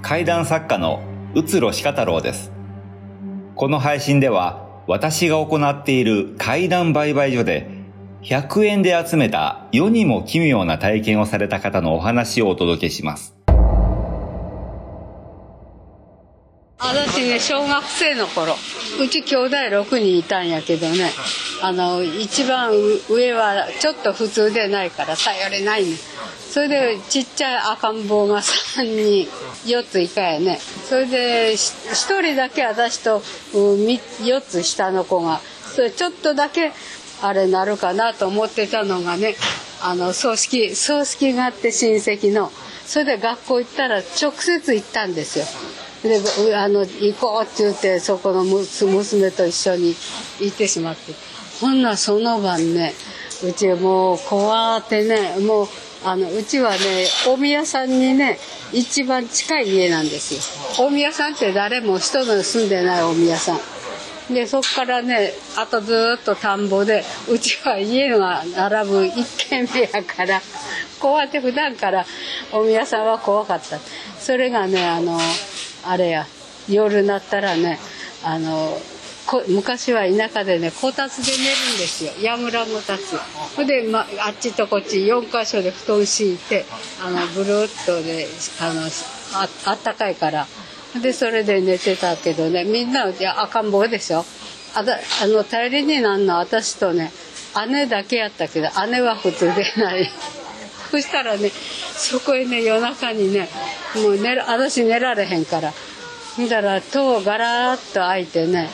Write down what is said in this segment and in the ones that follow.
怪談作家のうつろしか太郎です。この配信では私が行っている怪談売買所で100円で集めた世にも奇妙な体験をされた方のお話をお届けします。私ね小学生の頃うち兄弟6人いたんやけどねあの一番上はちょっと普通でないから頼れないねそれでちっちゃい赤ん坊が3人4つ以下やね。それで1人だけ私と4つ下の子が。それちょっとだけあれなるかなと思ってたのがねあの葬式葬式があって親戚の。それで学校行ったら直接行ったんですよ。であの行こうって言ってそこの娘と一緒に行ってしまって。ほんなその晩ねうちもう怖ってねもうあのうちはね大宮さんにね一番近い家なんですよ。大宮さんって誰も人の住んでない大宮さん。でそっからねあとずっと田んぼでうちは家が並ぶ一軒目やからこうやって普段から大宮さんは怖かった。それがねあのあれや夜になったらねあの昔は田舎でねこたつで寝るんですよ。やぐらこたつ。ほで、ま、あっちとこっち4箇所で布団敷いてあのブルーっとであのああったかいから。でそれで寝てたけどねみんないや赤ん坊でしょ。あだあの頼りになんの私とね姉だけやったけど姉は普通でない。そしたらねそこへね夜中にねもう寝私寝られへんから。見たら戸をガラッと開いてね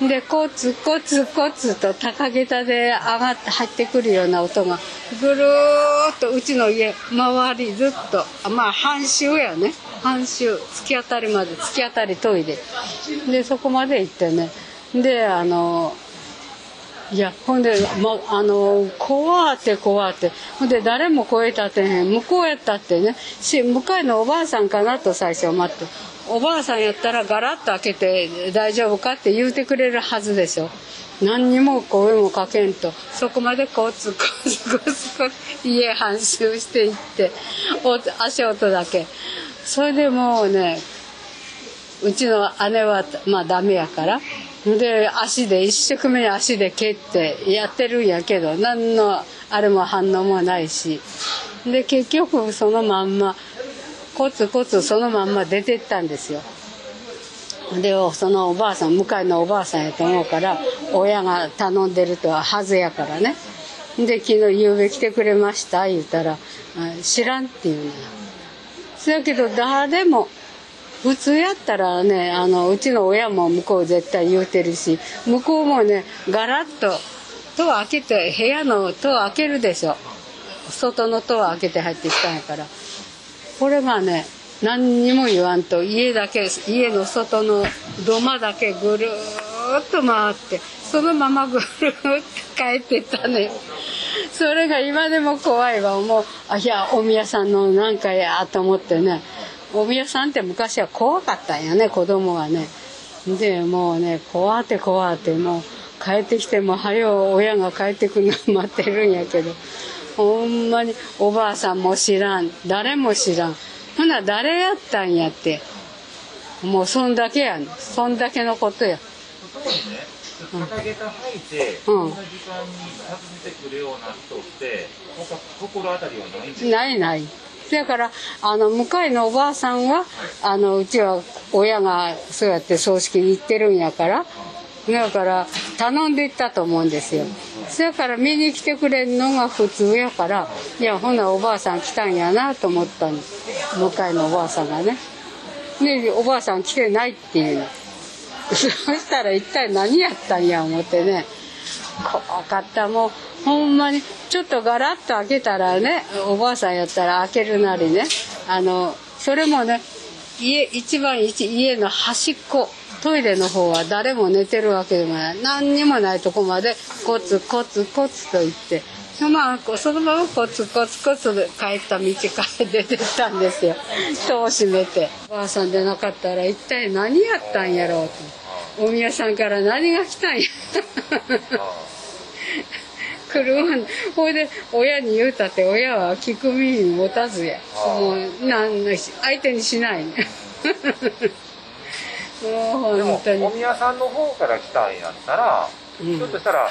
でコツコツコツと高げたで上がって入ってくるような音がぐるーっとうちの家周りずっとまあ半周やね。半周突き当たりまで突き当たりトイレでそこまで行ってね。であのいやほんで、ま、あの怖って怖って。ほんで誰も声立てへん。向こうやったってね。し向かいのおばあさんかなと最初待って。おばあさんやったらガラッと開けて大丈夫かって言うてくれるはずでしょ何にも声もかけんと。そこまでコツコツコツコツ家半周していって足音だけ。それでもうねうちの姉はまあダメやから。で足で一生懸命足で蹴ってやってるんやけど何のあれも反応もないし。で結局そのまんまコツコツそのまんま出てったんですよ。でそのおばあさん向かいのおばあさんやと思うから親が頼んでるとははずやからね。で昨日夕べ来てくれました言ったら知らんって言うのよ。そやけど誰も普通やったらねあのうちの親も向こう絶対言うてるし向こうもねガラッと戸を開けて部屋の戸を開けるでしょ。外の戸を開けて入ってきたんやから。これがね何にも言わんと家だけ家の外の土間だけぐるーっと回ってそのままぐるーっと帰ってったねそれが今でも怖いわ。もうあいやお宮さんのなんかやと思ってね。お宮さんって昔は怖かったんやね子供はね。でもうね怖って怖ってもう帰ってきてもはよ親が帰ってくるの待ってるんやけど。ほんまにおばあさんも知らん。誰も知らん。ほな誰やったんやって。もうそんだけやん。そんだけのことや。高げた吐いて、こんな時間に訪ねてくるような人って、心当たりはないんですないない。だからあの向かいのおばあさんはあのうちは親がそうやって葬式に行ってるんやからだから頼んでいったと思うんですよ。そやから見に来てくれんのが普通やからいやほなおばあさん来たんやなと思ったん向かいのおばあさんがね。でおばあさん来てないっていう。の。そしたら一体何やったんや思ってね。怖かった。もうほんまにちょっとガラッと開けたらねおばあさんやったら開けるなりね。あのそれもね家一番一家の端っこ。トイレの方は誰も寝てるわけでもない。何にもないとこまでコツコツコツと行って。まあ、そのままコツコツコツ帰った道から出てったんですよ。戸を閉めて。おばあさんでなかったら一体何やったんやろうと。お宮さんから何が来たんや車ほいで親に言うたって親は聞く耳持たずや。もうなん相手にしない。ねでもお宮さんの方から来たんやったら、うんひょっとしたら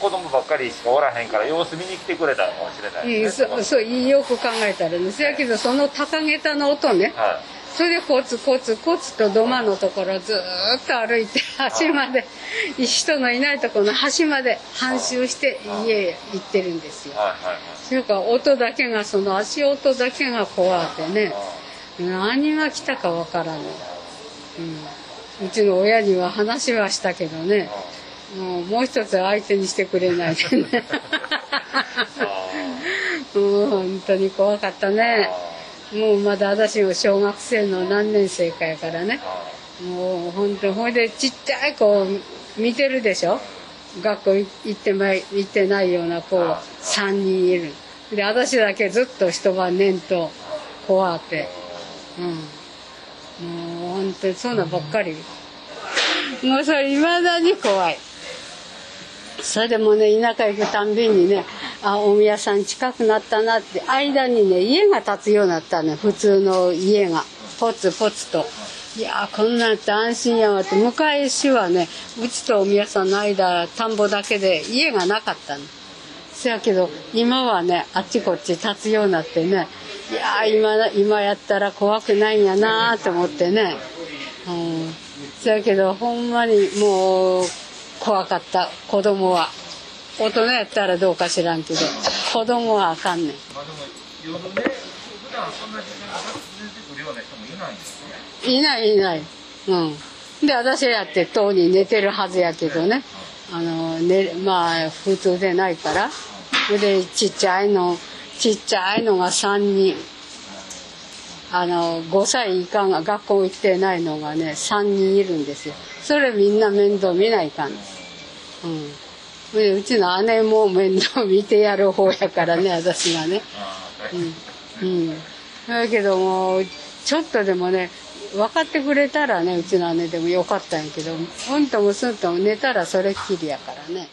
子供ばっかりしかおらへんから様子見に来てくれたのかもしれないね、そそうよく考えたらね。そやけどその高げたの音ね。はそれでコツコツコツと土間のところずーっと歩いて端まで人のいないところの端まで半周して家へ行ってるんですよ。いはいはいはい。それから音だけがその足音だけが怖くてね。何が来たかわからない、うん、うちの親には話はしたけどね。もうもう一つ相手にしてくれないでね。もう本当に怖かったね。もうまだ私も小学生の何年生かやからね。もう本当ほいでちっちゃい子を見てるでしょ。学校行ってまい行ってないような子3人いる。で私だけずっと一晩寝んと怖って。うん。もう本当にそんなばっかり。もうそれいまだに怖い。それでもね田舎行くたんびにねあお宮さん近くなったなって間にね家が建つようになったね普通の家が。ポツポツと。いやーこんなんって安心やわって。昔はねうちとお宮さんの間田んぼだけで家がなかったの。そやけど今はねあっちこっち建つようになってねいや今今やったら怖くないんやなーと思ってね。そやけどほんまにもう怖かった。子供は。大人やったらどうか知らんけど。子供はあかんねん。まあでも夜ね普段そんな時間が出てくるような人もいないんですね。いないいない。うん。で私やってとうに寝てるはずやけどね。あの、ね、まあ普通でないから。でちっちゃいのちっちゃいのが3人あの5歳以下が学校行ってないのがね3人いるんですよ。それみんな面倒見ないかんですうん。でうちの姉も面倒見てやる方やからね私がね。うん。うん。だけどもちょっとでもね分かってくれたらねうちの姉でもよかったんやけどうんともすんとも寝たらそれっきりやからね。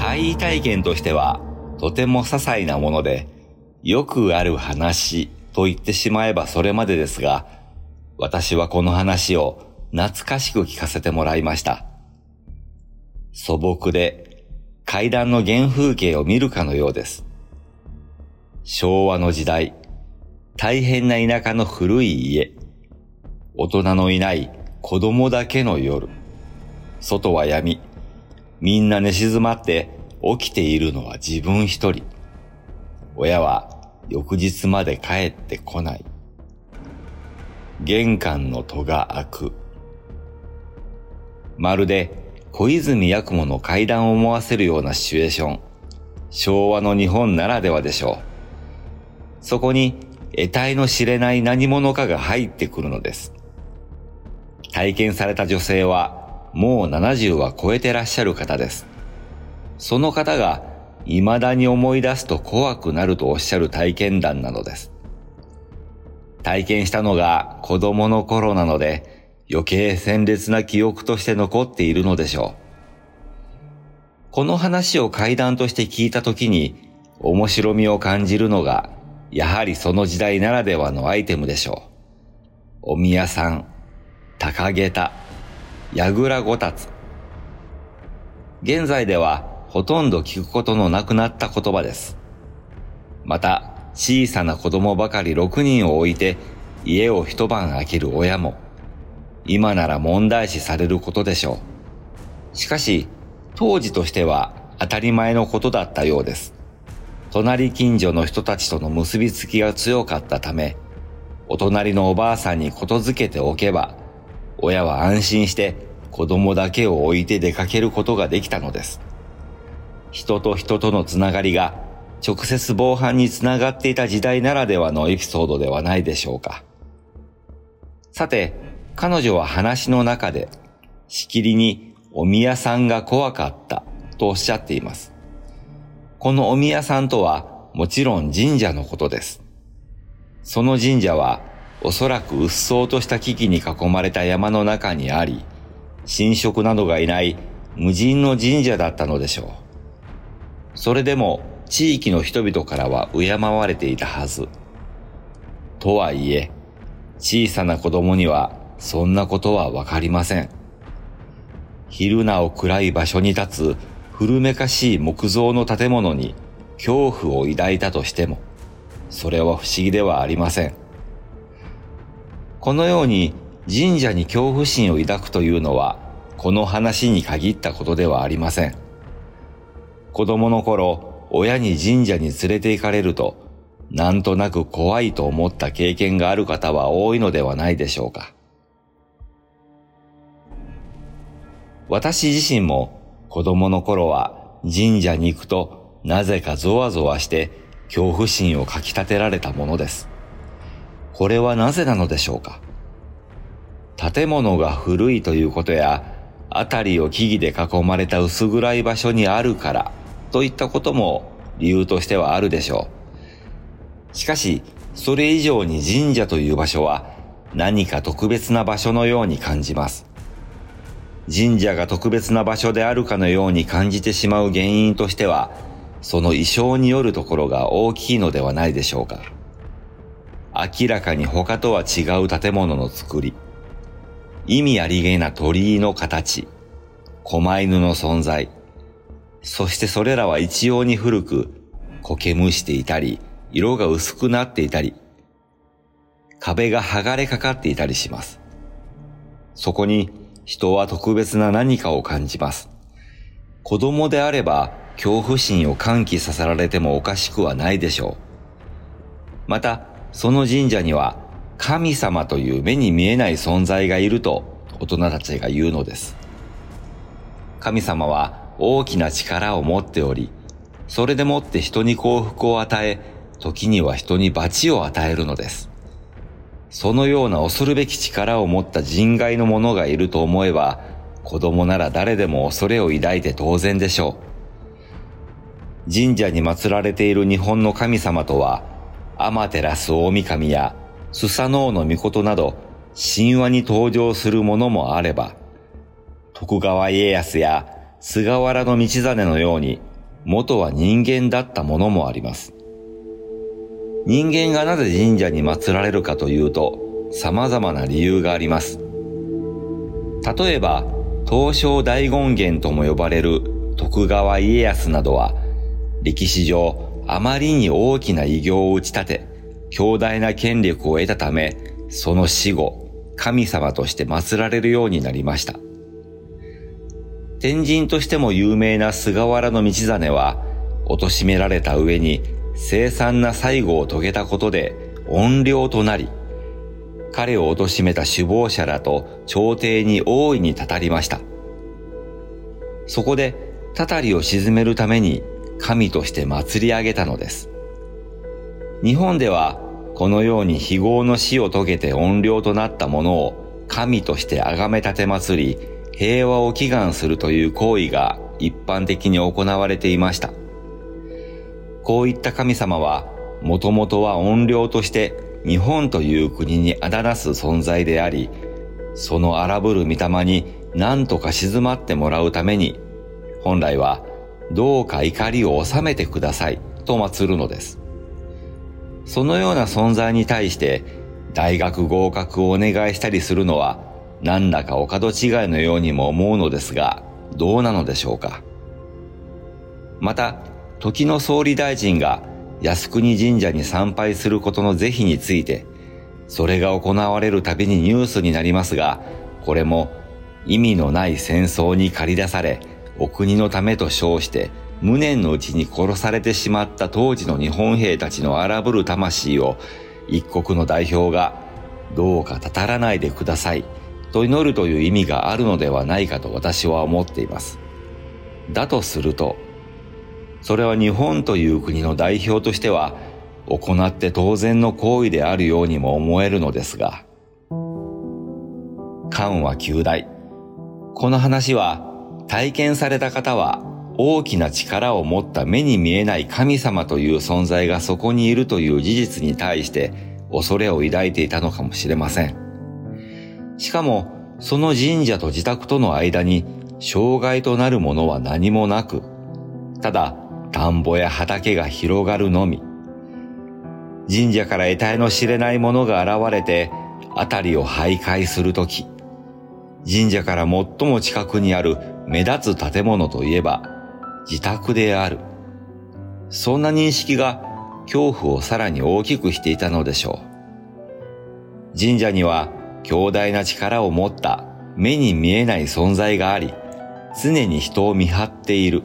怪異体験としては、とても些細なもので、よくある話と言ってしまえばそれまでですが、私はこの話を懐かしく聞かせてもらいました。素朴で階段の原風景を見るかのようです。昭和の時代、大変な田舎の古い家、大人のいない子供だけの夜、外は闇、みんな寝静まって起きているのは自分一人。親は翌日まで帰ってこない。玄関の戸が開く。まるで小泉八雲の階段を思わせるようなシチュエーション。昭和の日本ならではでしょう。そこに得体の知れない何者かが入ってくるのです。体験された女性はもう70は超えてらっしゃる方です。その方が未だに思い出すと怖くなるとおっしゃる体験談なのです。体験したのが子供の頃なので余計鮮烈な記憶として残っているのでしょう。この話を怪談として聞いたときに面白みを感じるのがやはりその時代ならではのアイテムでしょう。お宮さん、高下駄、やぐらごたつ。現在ではほとんど聞くことのなくなった言葉です。また、小さな子供ばかり6人を置いて家を一晩空ける親も、今なら問題視されることでしょう。しかし、当時としては当たり前のことだったようです。隣近所の人たちとの結びつきが強かったため、お隣のおばあさんにことづけておけば、親は安心して子供だけを置いて出かけることができたのです。人と人とのつながりが直接防犯につながっていた時代ならではのエピソードではないでしょうか。さて、彼女は話の中で、しきりにお宮さんが怖かったとおっしゃっています。このお宮さんとはもちろん神社のことです。その神社はおそらく鬱蒼とした木々に囲まれた山の中にあり、神職などがいない無人の神社だったのでしょう。それでも地域の人々からは敬われていたはず。とはいえ、小さな子供にはそんなことはわかりません。昼なお暗い場所に立つ古めかしい木造の建物に恐怖を抱いたとしても、それは不思議ではありません。このように神社に恐怖心を抱くというのは、この話に限ったことではありません。子供の頃、親に神社に連れて行かれると、なんとなく怖いと思った経験がある方は多いのではないでしょうか。私自身も子供の頃は神社に行くとなぜかゾワゾワして恐怖心をかき立てられたものです。これはなぜなのでしょうか建物が古いということや、辺りを木々で囲まれた薄暗い場所にあるからといったことも理由としてはあるでしょう。しかし、それ以上に神社という場所は何か特別な場所のように感じます。神社が特別な場所であるかのように感じてしまう原因としては、その意匠によるところが大きいのではないでしょうか。明らかに他とは違う建物の作り、意味ありげな鳥居の形、狛犬の存在、そしてそれらは一様に古く、苔むしていたり、色が薄くなっていたり、壁が剥がれかかっていたりします。そこに人は特別な何かを感じます。子供であれば恐怖心を喚起させられてもおかしくはないでしょう。また、その神社には神様という目に見えない存在がいると大人たちが言うのです。神様は大きな力を持っており、それでもって人に幸福を与え、時には人に罰を与えるのです。そのような恐るべき力を持った人外の者がいると思えば、子供なら誰でも恐れを抱いて当然でしょう。神社に祀られている日本の神様とは、天照大神やスサノオノミコトなど神話に登場するものもあれば、徳川家康や菅原道真のように元は人間だったものもあります。人間がなぜ神社に祀られるかというと様々な理由があります。例えば、東照大権現とも呼ばれる徳川家康などは歴史上あまりに大きな偉業を打ち立て強大な権力を得たため、その死後、神様として祀られるようになりました。天神としても有名な菅原道真は、貶められた上に凄惨な最後を遂げたことで怨霊となり、彼を貶めた首謀者らと朝廷に大いにたたりました。そこで、たたりを鎮めるために神として祭り上げたのです。日本ではこのように非業の死を遂げて怨霊となったものを神として崇め立て祭り、平和を祈願するという行為が一般的に行われていました。こういった神様は、もともとは怨霊として日本という国にあだなす存在であり、その荒ぶる御霊に何とか静まってもらうために、本来はどうか怒りを収めてくださいと祀るのです。そのような存在に対して大学合格をお願いしたりするのはなんだかお門違いのようにも思うのですがどうなのでしょうか。また、時の総理大臣が靖国神社に参拝することの是非について、それが行われるたびにニュースになりますが、これも意味のない戦争に駆り出され、お国のためと称して無念のうちに殺されてしまった当時の日本兵たちの荒ぶる魂を一国の代表がどうかたたらないでくださいと祈るという意味があるのではないかと私は思っています。だとすると、それは日本という国の代表としては行って当然の行為であるようにも思えるのですが、漢は旧大。この話は体験された方は大きな力を持った目に見えない神様という存在がそこにいるという事実に対して恐れを抱いていたのかもしれません。しかも、その神社と自宅との間に障害となるものは何もなく、ただ田んぼや畑が広がるのみ。神社から得体の知れないものが現れて、辺りを徘徊するとき、神社から最も近くにある目立つ建物といえば自宅である。そんな認識が恐怖をさらに大きくしていたのでしょう。神社には強大な力を持った目に見えない存在があり、常に人を見張っている。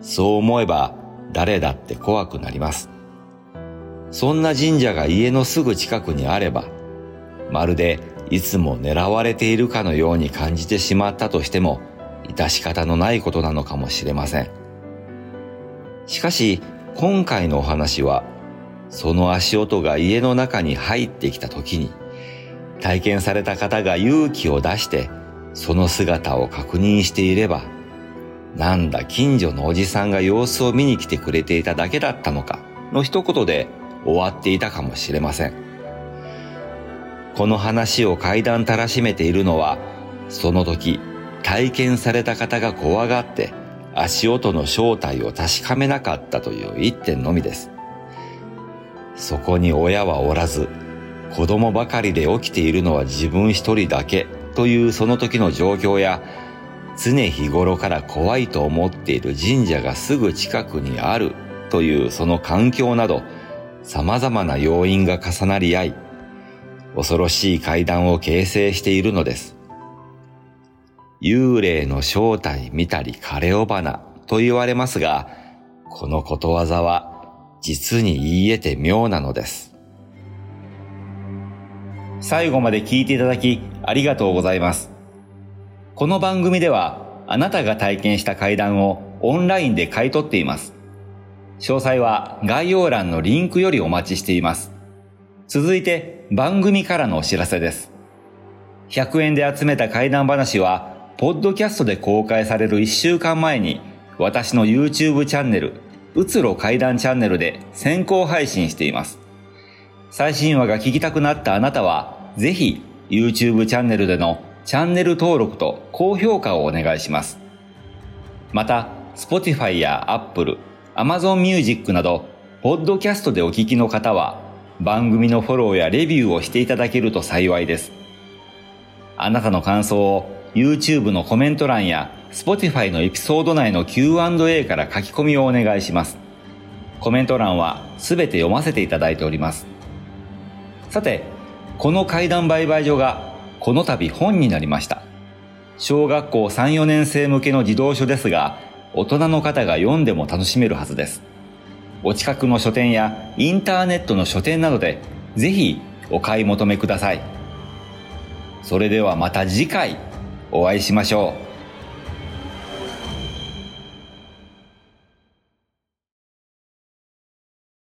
そう思えば誰だって怖くなります。そんな神社が家のすぐ近くにあれば、まるでいつも狙われているかのように感じてしまったとしても、致し方のないことなのかもしれません。しかし、今回のお話は、その足音が家の中に入ってきた時に、体験された方が勇気を出して、その姿を確認していれば、なんだ近所のおじさんが様子を見に来てくれていただけだったのか、の一言で終わっていたかもしれません。この話を階段たらしめているのは、その時、体験された方が怖がって足音の正体を確かめなかったという一点のみです。そこに親はおらず、子供ばかりで起きているのは自分一人だけというその時の状況や、常日頃から怖いと思っている神社がすぐ近くにあるというその環境など、様々な要因が重なり合い、恐ろしい階段を形成しているのです。幽霊の正体見たり枯れ尾花と言われますが、このことわざは実に言い得て妙なのです。最後まで聞いていただきありがとうございます。この番組ではあなたが体験した階段をオンラインで買い取っています。詳細は概要欄のリンクよりお待ちしています。続いて番組からのお知らせです。100円で集めた怪談話は、ポッドキャストで公開される1週間前に、私の YouTube チャンネル、うつろ怪談チャンネルで先行配信しています。最新話が聞きたくなったあなたは、ぜひ YouTube チャンネルでのチャンネル登録と高評価をお願いします。また、Spotify や Apple、Amazon Music など、ポッドキャストでお聞きの方は、番組のフォローやレビューをしていただけると幸いです。あなたの感想を YouTube のコメント欄や Spotify のエピソード内の Q&A から書き込みをお願いします。コメント欄はすべて読ませていただいております。さて、この階段売買所がこの度本になりました。小学校3、4年生向けの児童書ですが、大人の方が読んでも楽しめるはずです。お近くの書店やインターネットの書店などでぜひお買い求めください。それではまた次回お会いしましょう。